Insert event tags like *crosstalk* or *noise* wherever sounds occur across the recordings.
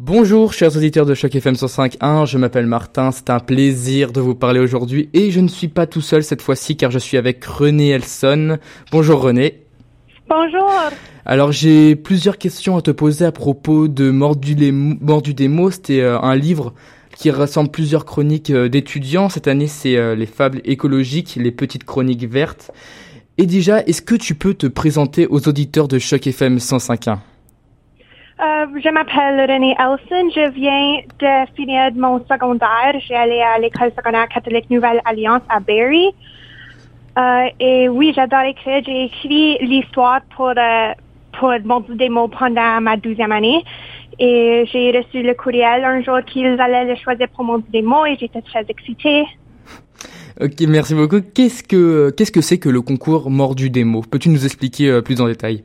Bonjour chers auditeurs de Choc FM 105.1, je m'appelle Martin, c'est un plaisir de vous parler aujourd'hui et je ne suis pas tout seul cette fois-ci car je suis avec René Elson. Bonjour René. Bonjour. Alors j'ai plusieurs questions à te poser à propos de Mordu, les, Mordu des mots, c'était euh, un livre qui rassemble plusieurs chroniques euh, d'étudiants. Cette année c'est euh, les fables écologiques, les petites chroniques vertes. Et déjà, est-ce que tu peux te présenter aux auditeurs de Choc FM 105.1 Euh, je m'appelle René Elson. Je viens de finir mon secondaire. J'ai allé à l'école secondaire catholique Nouvelle Alliance à Barrie. Euh, et oui, j'adore écrire. J'ai écrit l'histoire pour, euh, pour mon démo pendant ma douzième année. Et j'ai reçu le courriel un jour qu'ils allaient le choisir pour mon démo et j'étais très excitée. Ok, merci beaucoup. Qu'est-ce que qu'est-ce que c'est que le concours Mordu des mots Peux-tu nous expliquer euh, plus en détail?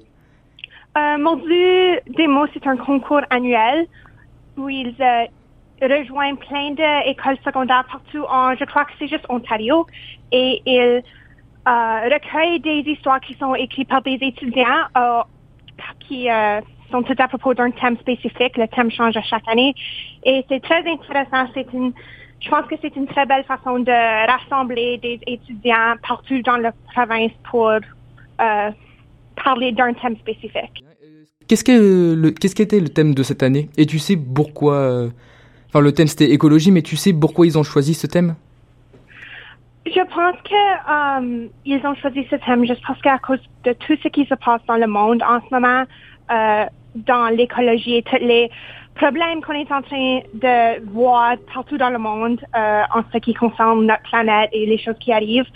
Euh, Mordu des mots, c'est un concours annuel où ils euh, rejoignent plein d'écoles secondaires partout en, je crois que c'est juste Ontario, et ils euh, recueillent des histoires qui sont écrites par des étudiants euh, qui euh, sont tout à propos d'un thème spécifique. Le thème change à chaque année et c'est très intéressant. C'est une, je pense que c'est une très belle façon de rassembler des étudiants partout dans la province pour euh, parler d'un thème spécifique. Qu'est-ce qu'est-ce qu'était le thème de cette année? Et tu sais pourquoi euh, Enfin, le thème c'était écologie, mais tu sais pourquoi ils ont choisi ce thème? Je pense que euh, ils ont choisi ce thème juste parce qu'à cause de tout ce qui se passe dans le monde en ce moment, euh, dans l'écologie et tous les problèmes qu'on est en train de voir partout dans le monde euh, en ce qui concerne notre planète et les choses qui arrivent.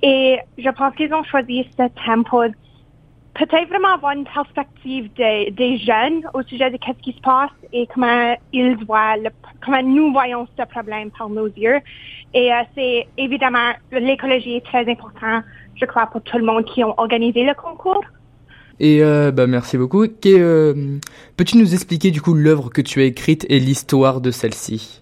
Et je pense qu'ils ont choisi ce thème pour peut-être vraiment avoir une perspective des, jeunes au sujet de qu'est-ce qui se passe et comment ils voient, comment nous voyons ce problème par nos yeux. Et euh, c'est évidemment, l'écologie est très important, je crois, pour tout le monde qui ont organisé le concours. Et euh, bah merci beaucoup. Euh, Peux-tu nous expliquer du coup l'œuvre que tu as écrite et l'histoire de celle-ci?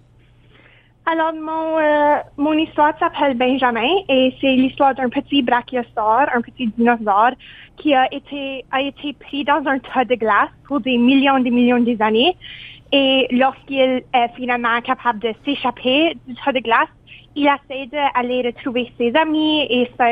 Alors, mon, euh, mon histoire s'appelle Benjamin et c'est l'histoire d'un petit brachiosaure, un petit dinosaure qui a été, a été pris dans un tas de glace pour des millions et des millions d'années. Et lorsqu'il est finalement capable de s'échapper du tas de glace, il essaie d'aller retrouver ses amis et sa,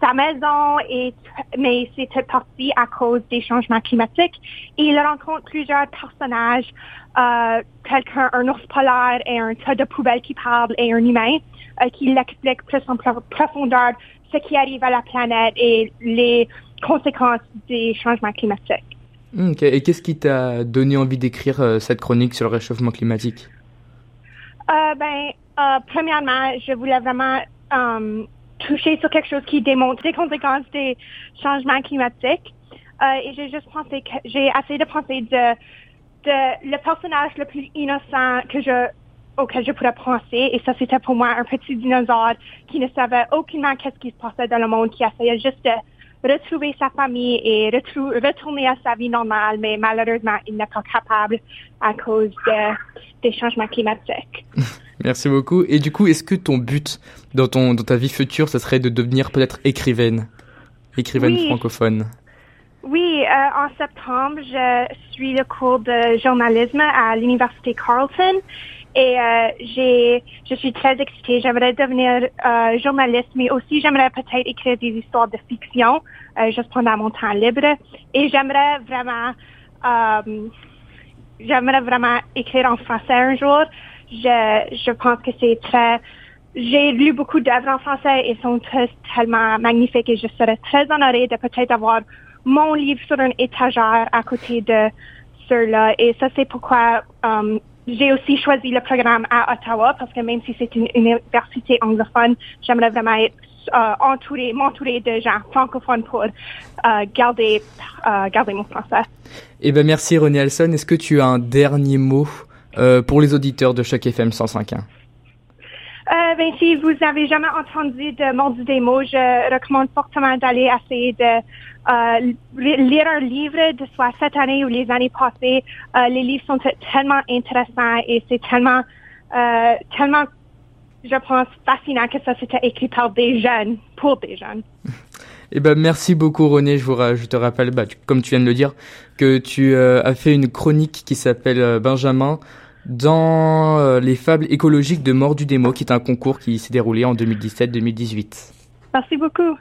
sa maison, et, mais c'est toute partie à cause des changements climatiques. Et il rencontre plusieurs personnages, euh, quelqu'un, un ours polaire et un tas de poubelles qui parlent et un humain euh, qui l'explique plus en pro- profondeur ce qui arrive à la planète et les conséquences des changements climatiques. Hmm, ok. Et qu'est-ce qui t'a donné envie d'écrire euh, cette chronique sur le réchauffement climatique? Euh, ben, premièrement, je voulais vraiment toucher sur quelque chose qui démontre les conséquences des changements climatiques. Euh, et j'ai juste pensé que j'ai essayé de penser de, de le personnage le plus innocent que je auquel je pourrais penser. Et ça, c'était pour moi un petit dinosaure qui ne savait aucunement qu'est-ce qui se passait dans le monde, qui essayait juste de retrouver sa famille et retourner à sa vie normale, mais malheureusement, il n'est pas capable à cause de, des changements climatiques. *laughs* Merci beaucoup. Et du coup, est-ce que ton but dans ton dans ta vie future, ce serait de devenir peut-être écrivaine, écrivaine Oui. francophone Oui, euh, en septembre, je suis le cours de journalisme à l'université Carleton et euh, j'ai, je suis très excitée. J'aimerais devenir euh, journaliste, mais aussi j'aimerais peut-être écrire des histoires de fiction euh, juste pendant mon temps libre. Et j'aimerais vraiment, euh, j'aimerais vraiment écrire en français un jour. Je, je pense que c'est très j'ai lu beaucoup d'œuvres en français et sont très, tellement magnifiques et je serais très honorée de peut-être avoir mon livre sur une étagère à côté de ceux-là. Et ça, c'est pourquoi euh, j'ai aussi choisi le programme à Ottawa parce que même si c'est une université anglophone, j'aimerais vraiment être euh, entourée, m'entourer de gens francophones pour euh, garder, euh, garder mon français. Eh ben merci René Alson. Est-ce que tu as un dernier mot? Euh, pour les auditeurs de chaque FM 105.1 Euh, ben, si vous avez jamais entendu de Mordu des mots, je recommande fortement d'aller essayer de euh, li- lire un livre de soit cette année ou les années passées. Euh, les livres sont te- tellement intéressants et c'est tellement, tellement, je pense, fascinant que ça c'était écrit par des jeunes, pour des jeunes. *laughs* Eh ben, merci beaucoup René. Je, vous je te rappelle, bah, comme tu viens de le dire, que tu as fait une chronique qui s'appelle Benjamin dans euh, les fables écologiques de Mort du Démo, qui est un concours qui s'est déroulé en 2017-2018. Merci beaucoup.